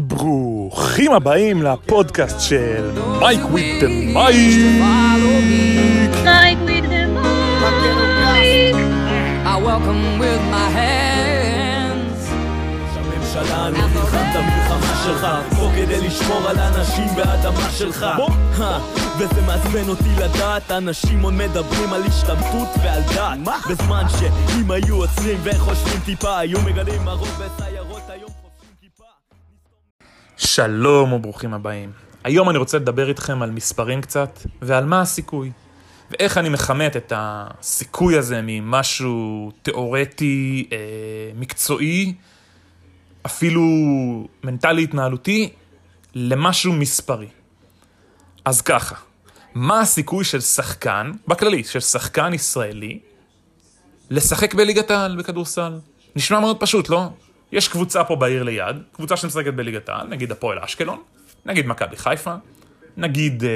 ברוכים הבאים לפודקאסט של מייק וויט מייק. Like we did like. I welcome with my hands. הממשלה נלחם את המלחמה שלך פה כדי לשמור על האנשים והאדמה שלך הא, וזה מעצבן אותי לדעת אנשים עוד מדברים על השתמטות ועל דת בזמן שאם היו עוצרים וחושבים טיפה היו מגלים הרוב כיפה שלום וברוכים הבאים. היום אני רוצה לדבר איתכם על מספרים קצת, ועל מה הסיכוי. ואיך אני מכמת את הסיכוי הזה ממשהו תיאורטי, אה, מקצועי, אפילו מנטלי התנהלותי, למשהו מספרי. אז ככה, מה הסיכוי של שחקן, בכללי, של שחקן ישראלי, לשחק בליגת העל בכדורסל? נשמע מאוד פשוט, לא? יש קבוצה פה בעיר ליד, קבוצה שמשחקת בליגת העל, נגיד הפועל אשקלון, נגיד מכבי חיפה, נגיד אה,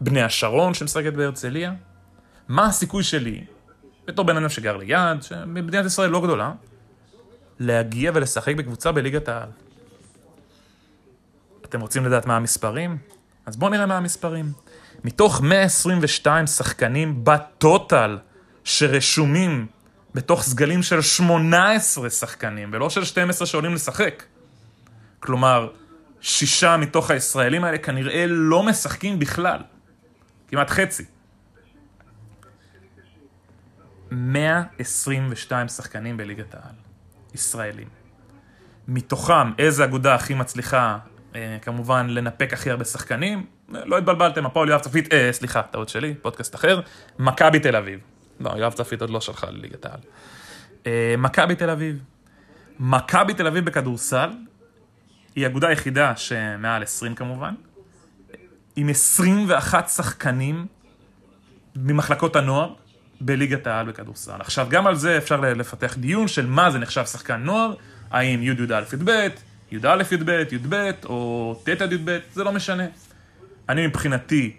בני השרון שמשחקת בהרצליה. מה הסיכוי שלי, בתור בן אדם שגר ליד, שמדינת ישראל לא גדולה, להגיע ולשחק בקבוצה בליגת העל? אתם רוצים לדעת מה המספרים? אז בואו נראה מה המספרים. מתוך 122 שחקנים בטוטל שרשומים בתוך סגלים של 18 שחקנים, ולא של 12 שעולים לשחק. כלומר, שישה מתוך הישראלים האלה כנראה לא משחקים בכלל. כמעט חצי. 122 שחקנים בליגת העל. ישראלים. מתוכם, איזה אגודה הכי מצליחה, אה, כמובן, לנפק הכי הרבה שחקנים? לא התבלבלתם, הפועל יואב צפית, אה, סליחה, טעות שלי, פודקאסט אחר, מכבי תל אביב. לא, יואב צפית עוד לא שלחה לליגת העל. אה, מכבי תל אביב. מכבי תל אביב בכדורסל, היא האגודה היחידה שמעל 20 כמובן, עם 21 שחקנים ממחלקות הנוער בליגת העל בכדורסל. עכשיו, גם על זה אפשר לפתח דיון של מה זה נחשב שחקן נוער, האם י' י"א י"ב, י"א י"ב, י"ב, או ט' י"ב, זה לא משנה. אני מבחינתי,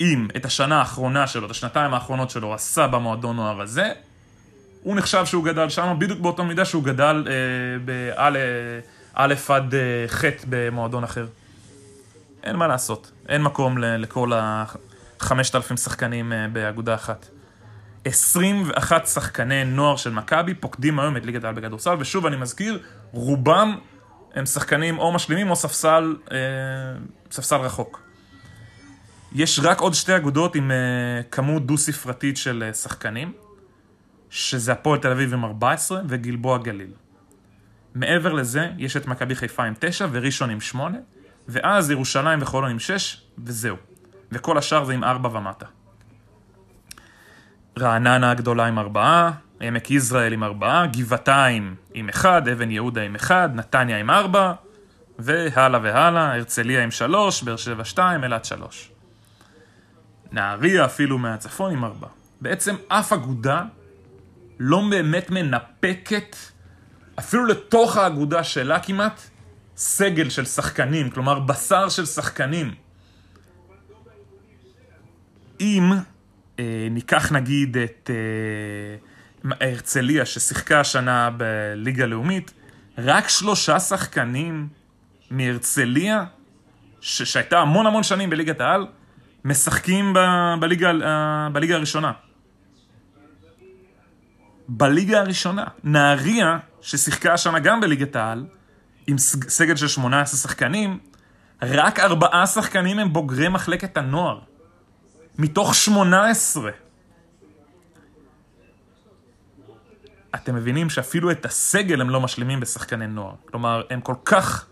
אם את השנה האחרונה שלו, את השנתיים האחרונות שלו, עשה במועדון נוער הזה, הוא נחשב שהוא גדל שם בדיוק באותו מידה שהוא גדל אה, בא' עד אה, ח' במועדון אחר. אין מה לעשות, אין מקום ל- לכל ה-5,000 שחקנים אה, באגודה אחת. 21 שחקני נוער של מכבי פוקדים היום את ליגת העל בכדורסל, ושוב אני מזכיר, רובם הם שחקנים או משלימים או ספסל, אה, ספסל רחוק. יש רק עוד שתי אגודות עם אה, כמות דו-ספרתית של אה, שחקנים, שזה הפועל תל אביב עם 14 וגלבוע גליל. מעבר לזה, יש את מכבי חיפה עם 9 וראשון עם 8, ואז ירושלים וחולון עם 6, וזהו. וכל השאר זה עם 4 ומטה. רעננה הגדולה עם 4, עמק יזרעאל עם 4, גבעתיים עם 1, אבן יהודה עם 1, נתניה עם 4, והלאה והלאה, הרצליה עם 3, באר שבע 2, אילת 3. נהריה אפילו מהצפון עם 4. בעצם אף אגודה לא באמת מנפקת, אפילו לתוך האגודה שלה כמעט, סגל של שחקנים, כלומר בשר של שחקנים. אם אה, ניקח נגיד את אה, הרצליה ששיחקה השנה בליגה הלאומית, רק שלושה שחקנים מהרצליה, ש- שהייתה המון המון שנים בליגת העל, משחקים ב- בליגה, אה, בליגה הראשונה. בליגה הראשונה. נהריה, ששיחקה השנה גם בליגת העל, עם סג- סגל של 18 שחקנים, רק ארבעה שחקנים הם בוגרי מחלקת הנוער. מתוך 18. אתם מבינים שאפילו את הסגל הם לא משלימים בשחקני נוער. כלומר, הם כל כך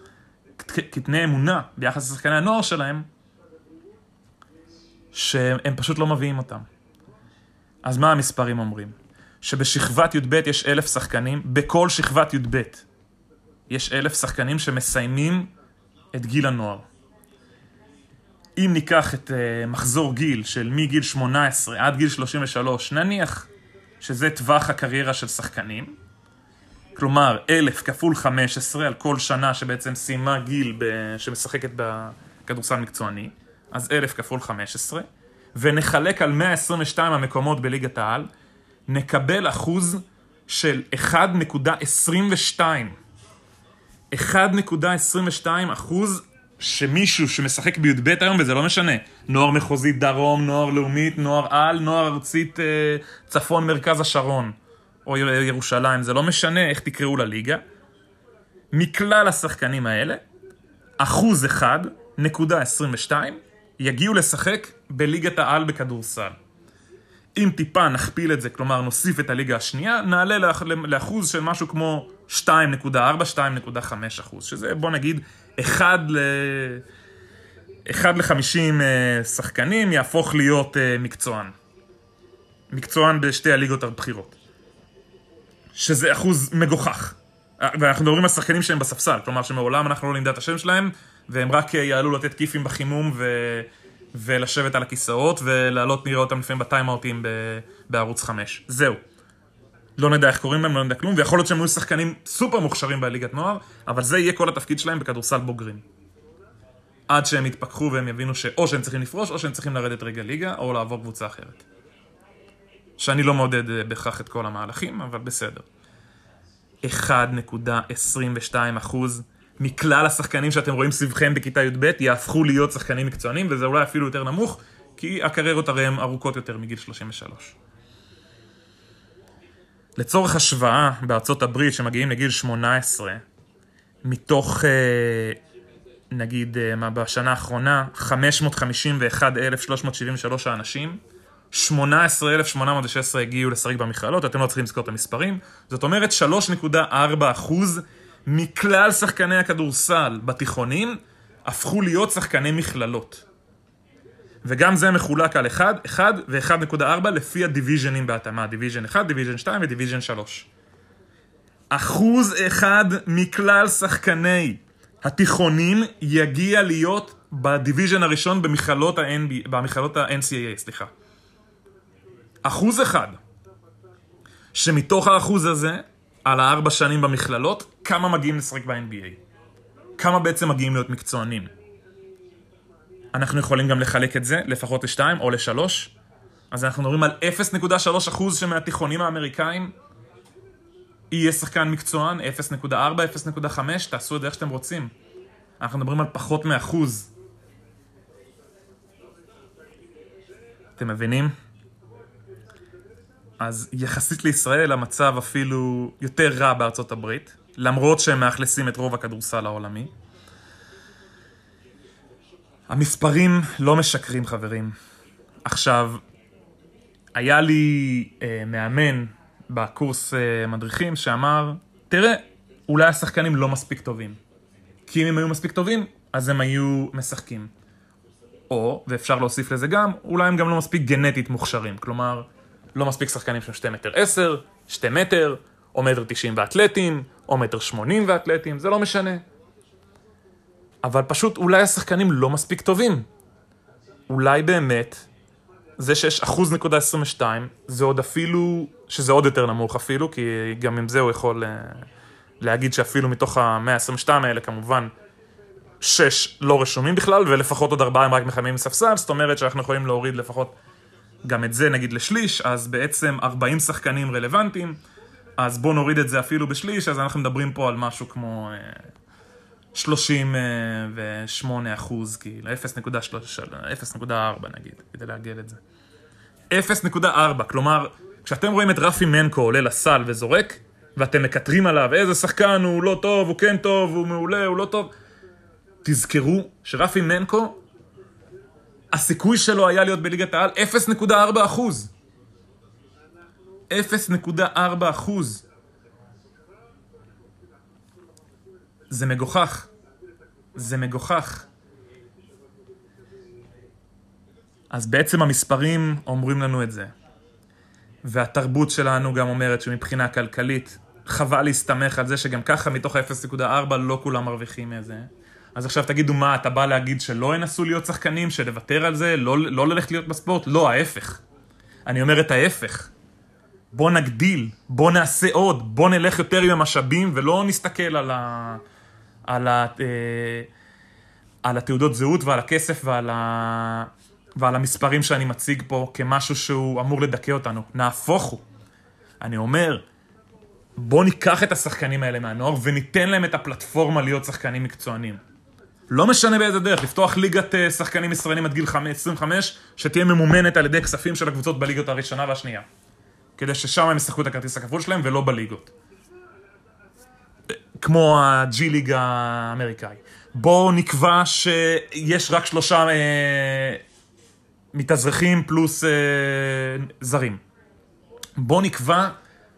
קט- קטני אמונה ביחס לשחקני הנוער שלהם, שהם פשוט לא מביאים אותם. אז מה המספרים אומרים? שבשכבת י"ב יש אלף שחקנים, בכל שכבת י"ב יש אלף שחקנים שמסיימים את גיל הנוער. אם ניקח את uh, מחזור גיל של מגיל 18 עד גיל 33, נניח שזה טווח הקריירה של שחקנים, כלומר, אלף כפול 15 על כל שנה שבעצם סיימה גיל ב... שמשחקת בכדורסל מקצועני, אז אלף כפול 15, ונחלק על 122 המקומות בליגת העל, נקבל אחוז של 1.22. 1.22 אחוז שמישהו שמשחק בי"ב היום, וזה לא משנה, נוער מחוזית דרום, נוער לאומית, נוער על, נוער ארצית אה, צפון מרכז השרון, או ירושלים, זה לא משנה איך תקראו לליגה. מכלל השחקנים האלה, אחוז אחד, נקודה 22, יגיעו לשחק בליגת העל בכדורסל. אם טיפה נכפיל את זה, כלומר נוסיף את הליגה השנייה, נעלה לאח- לאחוז של משהו כמו 2.4, 2.5 אחוז, שזה בוא נגיד 1 ל... 1 ל-50 אה, שחקנים יהפוך להיות אה, מקצוען. מקצוען בשתי הליגות הבכירות. שזה אחוז מגוחך. אה, ואנחנו מדברים על שחקנים שהם בספסל, כלומר שמעולם אנחנו לא נדע את השם שלהם, והם רק אה, יעלו לתת כיפים בחימום ו... ולשבת על הכיסאות ולעלות נראה אותם לפעמים בטיימאוטים ב... בערוץ 5. זהו. לא נדע איך קוראים להם, לא נדע כלום, ויכול להיות שהם יהיו שחקנים סופר מוכשרים בליגת נוער, אבל זה יהיה כל התפקיד שלהם בכדורסל בוגרים. עד שהם יתפכחו והם יבינו שאו שהם צריכים לפרוש, או שהם צריכים לרדת רגע ליגה, או לעבור קבוצה אחרת. שאני לא מעודד אה, בהכרח את כל המהלכים, אבל בסדר. 1.22 אחוז מכלל השחקנים שאתם רואים סביבכם בכיתה י"ב יהפכו להיות שחקנים מקצוענים, וזה אולי אפילו יותר נמוך, כי הקריירות הרי הן ארוכות יותר מגיל 33. לצורך השוואה, בארצות הברית, שמגיעים לגיל 18, מתוך, אה, נגיד, אה, מה, בשנה האחרונה, 551,373 האנשים, 18,816 הגיעו לשחק במכללות, אתם לא צריכים לזכור את המספרים, זאת אומרת 3.4 אחוז מכלל שחקני הכדורסל בתיכונים הפכו להיות שחקני מכללות. וגם זה מחולק על 1, 1 ו-1.4 לפי הדיוויז'נים בהתאמה, Division 1, Division 2 ו Division 3. אחוז אחד מכלל שחקני התיכונים יגיע להיות ב Division הראשון במכללות ה-NCAA, סליחה. אחוז אחד. שמתוך האחוז הזה, על הארבע שנים במכללות, כמה מגיעים לשחק ב-NBA? כמה בעצם מגיעים להיות מקצוענים? אנחנו יכולים גם לחלק את זה לפחות לשתיים או לשלוש. אז אנחנו מדברים על 0.3 אחוז שמהתיכונים האמריקאים יהיה שחקן מקצוען, 0.4, 0.5, תעשו את זה איך שאתם רוצים. אנחנו מדברים על פחות מאחוז. אתם מבינים? אז יחסית לישראל המצב אפילו יותר רע בארצות הברית, למרות שהם מאכלסים את רוב הכדורסל העולמי. המספרים לא משקרים, חברים. עכשיו, היה לי אה, מאמן בקורס אה, מדריכים שאמר, תראה, אולי השחקנים לא מספיק טובים. כי אם הם היו מספיק טובים, אז הם היו משחקים. או, ואפשר להוסיף לזה גם, אולי הם גם לא מספיק גנטית מוכשרים. כלומר, לא מספיק שחקנים שהם 2 מטר 10, 2 מטר, או מטר 90 ואתלטים, או מטר 80 ואתלטים, זה לא משנה. אבל פשוט אולי השחקנים לא מספיק טובים. אולי באמת, זה שיש אחוז נקודה 22, זה עוד אפילו, שזה עוד יותר נמוך אפילו, כי גם עם זה הוא יכול אה, להגיד שאפילו מתוך ה-122 האלה, כמובן, 6 לא רשומים בכלל, ולפחות עוד 4 הם רק מחממים מספסל, זאת אומרת שאנחנו יכולים להוריד לפחות גם את זה נגיד לשליש, אז בעצם 40 שחקנים רלוונטיים, אז בואו נוריד את זה אפילו בשליש, אז אנחנו מדברים פה על משהו כמו אה, 38 אחוז, כאילו, 0.4 נגיד, כדי לעגל את זה. 0.4, כלומר, כשאתם רואים את רפי מנקו עולה לסל וזורק, ואתם מקטרים עליו, איזה שחקן, הוא לא טוב, הוא כן טוב, הוא מעולה, הוא לא טוב, תזכרו שרפי מנקו, הסיכוי שלו היה להיות בליגת העל 0.4 אחוז. 0.4 אחוז. זה מגוחך. זה מגוחך. אז בעצם המספרים אומרים לנו את זה. והתרבות שלנו גם אומרת שמבחינה כלכלית, חבל להסתמך על זה שגם ככה מתוך ה-0.4 לא כולם מרוויחים מזה. אז עכשיו תגידו מה, אתה בא להגיד שלא ינסו להיות שחקנים, שלוותר על זה, לא, לא ללכת להיות בספורט? לא, ההפך. אני אומר את ההפך. בוא נגדיל, בוא נעשה עוד, בוא נלך יותר עם המשאבים ולא נסתכל על, ה... על, ה... אה, על התעודות זהות ועל הכסף ועל, ה... ועל המספרים שאני מציג פה כמשהו שהוא אמור לדכא אותנו. נהפוך הוא. אני אומר, בואו ניקח את השחקנים האלה מהנוער וניתן להם את הפלטפורמה להיות שחקנים מקצוענים. לא משנה באיזה דרך, לפתוח ליגת אה, שחקנים ישראלים עד גיל 5, 25, שתהיה ממומנת על ידי כספים של הקבוצות בליגות הראשונה והשנייה. כדי ששם הם ישחקו את הכרטיס הכפול שלהם ולא בליגות. כמו הג'י ליג האמריקאי. בואו נקבע שיש רק שלושה אה, מתאזרחים פלוס אה, זרים. בואו נקבע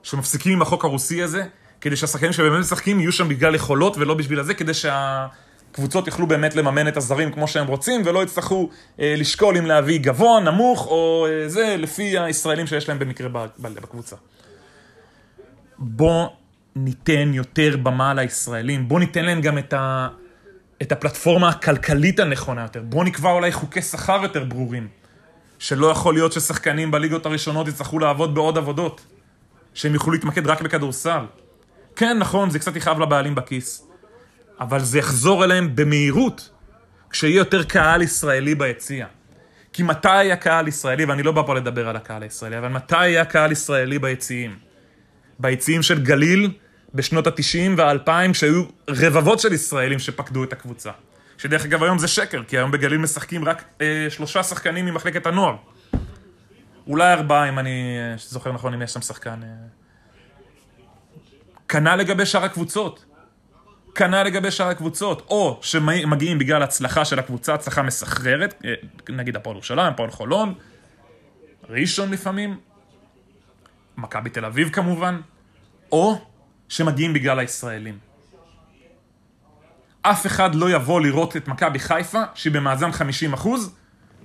שמפסיקים עם החוק הרוסי הזה, כדי שהשחקנים שבאמת משחקים יהיו שם בגלל יכולות ולא בשביל הזה, כדי שהקבוצות יוכלו באמת לממן את הזרים כמו שהם רוצים, ולא יצטרכו אה, לשקול אם להביא גבוה, נמוך, או אה, זה, לפי הישראלים שיש להם במקרה בקבוצה. בוא ניתן יותר במה לישראלים, בוא ניתן להם גם את, ה, את הפלטפורמה הכלכלית הנכונה יותר, בוא נקבע אולי חוקי שכר יותר ברורים, שלא יכול להיות ששחקנים בליגות הראשונות יצטרכו לעבוד בעוד עבודות, שהם יוכלו להתמקד רק בכדורסל. כן, נכון, זה קצת יכאב לבעלים בכיס, אבל זה יחזור אליהם במהירות, כשיהיה יותר קהל ישראלי ביציע. כי מתי היה קהל ישראלי, ואני לא בא פה לדבר על הקהל הישראלי, אבל מתי היה קהל ישראלי ביציעים? ביציעים של גליל בשנות ה-90 וה-2000, שהיו רבבות של ישראלים שפקדו את הקבוצה. שדרך אגב היום זה שקר, כי היום בגליל משחקים רק אה, שלושה שחקנים ממחלקת הנוער. אולי ארבעה, אם אני אה, זוכר נכון, אם יש שם שחקן. אה. כנ"ל לגבי שאר הקבוצות. כנ"ל לגבי שאר הקבוצות, או שמגיעים בגלל הצלחה של הקבוצה, הצלחה מסחררת, אה, נגיד הפועל ירושלים, הפועל חולון, ראשון לפעמים, מכבי תל אביב כמובן, או שמגיעים בגלל הישראלים. אף אחד לא יבוא לראות את מכבי חיפה, שהיא במאזן 50 אחוז,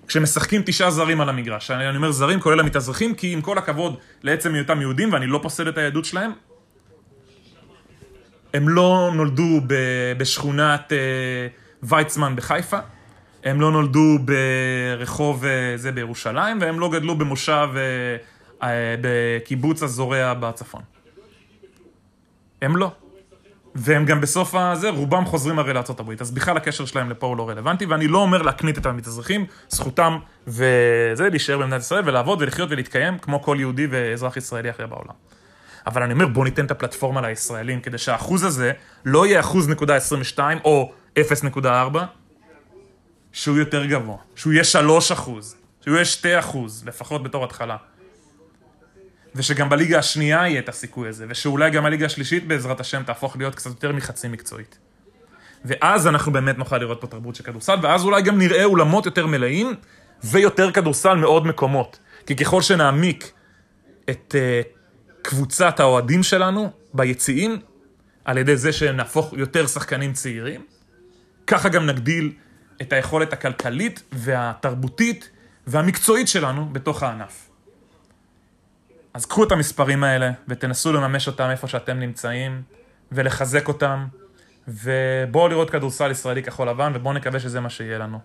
כשמשחקים תשעה זרים על המגרש. אני אומר זרים, כולל המתאזרחים, כי עם כל הכבוד לעצם היותם יהודים, ואני לא פוסל את היהדות שלהם, הם לא נולדו בשכונת אה, ויצמן בחיפה, הם לא נולדו ברחוב אה, זה בירושלים, והם לא גדלו במושב אה, בקיבוץ הזורע בצפון. הם לא. והם גם בסוף הזה, רובם חוזרים הרי לארה"ב, אז בכלל הקשר שלהם לפה הוא לא רלוונטי, ואני לא אומר להקנית את המתאזרחים, זכותם וזה, להישאר במדינת ישראל ולעבוד ולחיות ולהתקיים כמו כל יהודי ואזרח ישראלי אחר בעולם. אבל אני אומר, בוא ניתן את הפלטפורמה לישראלים, כדי שהאחוז הזה לא יהיה אחוז נקודה 22 או 0.4, שהוא יותר גבוה, שהוא יהיה 3 אחוז, שהוא יהיה 2 אחוז, לפחות בתור התחלה. ושגם בליגה השנייה יהיה את הסיכוי הזה, ושאולי גם הליגה השלישית בעזרת השם תהפוך להיות קצת יותר מחצי מקצועית. ואז אנחנו באמת נוכל לראות פה תרבות של כדורסל, ואז אולי גם נראה אולמות יותר מלאים, ויותר כדורסל מעוד מקומות. כי ככל שנעמיק את uh, קבוצת האוהדים שלנו ביציעים, על ידי זה שנהפוך יותר שחקנים צעירים, ככה גם נגדיל את היכולת הכלכלית והתרבותית והמקצועית שלנו בתוך הענף. אז קחו את המספרים האלה ותנסו לממש אותם איפה שאתם נמצאים ולחזק אותם ובואו לראות כדורסל ישראלי כחול לבן ובואו נקווה שזה מה שיהיה לנו.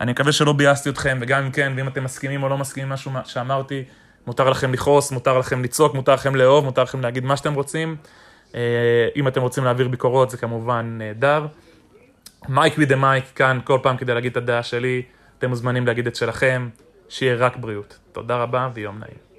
אני מקווה שלא ביאסתי אתכם וגם אם כן ואם אתם מסכימים או לא מסכימים משהו שאמרתי מותר לכם לכעוס, מותר לכם לצעוק, מותר לכם לאהוב, מותר לכם להגיד מה שאתם רוצים. אה, אם אתם רוצים להעביר ביקורות זה כמובן נהדר. מייק בי דה מייק כאן כל פעם כדי להגיד את הדעה שלי, אתם מוזמנים להגיד את שלכם, שיהיה רק בריאות. תודה רבה ויום נעים.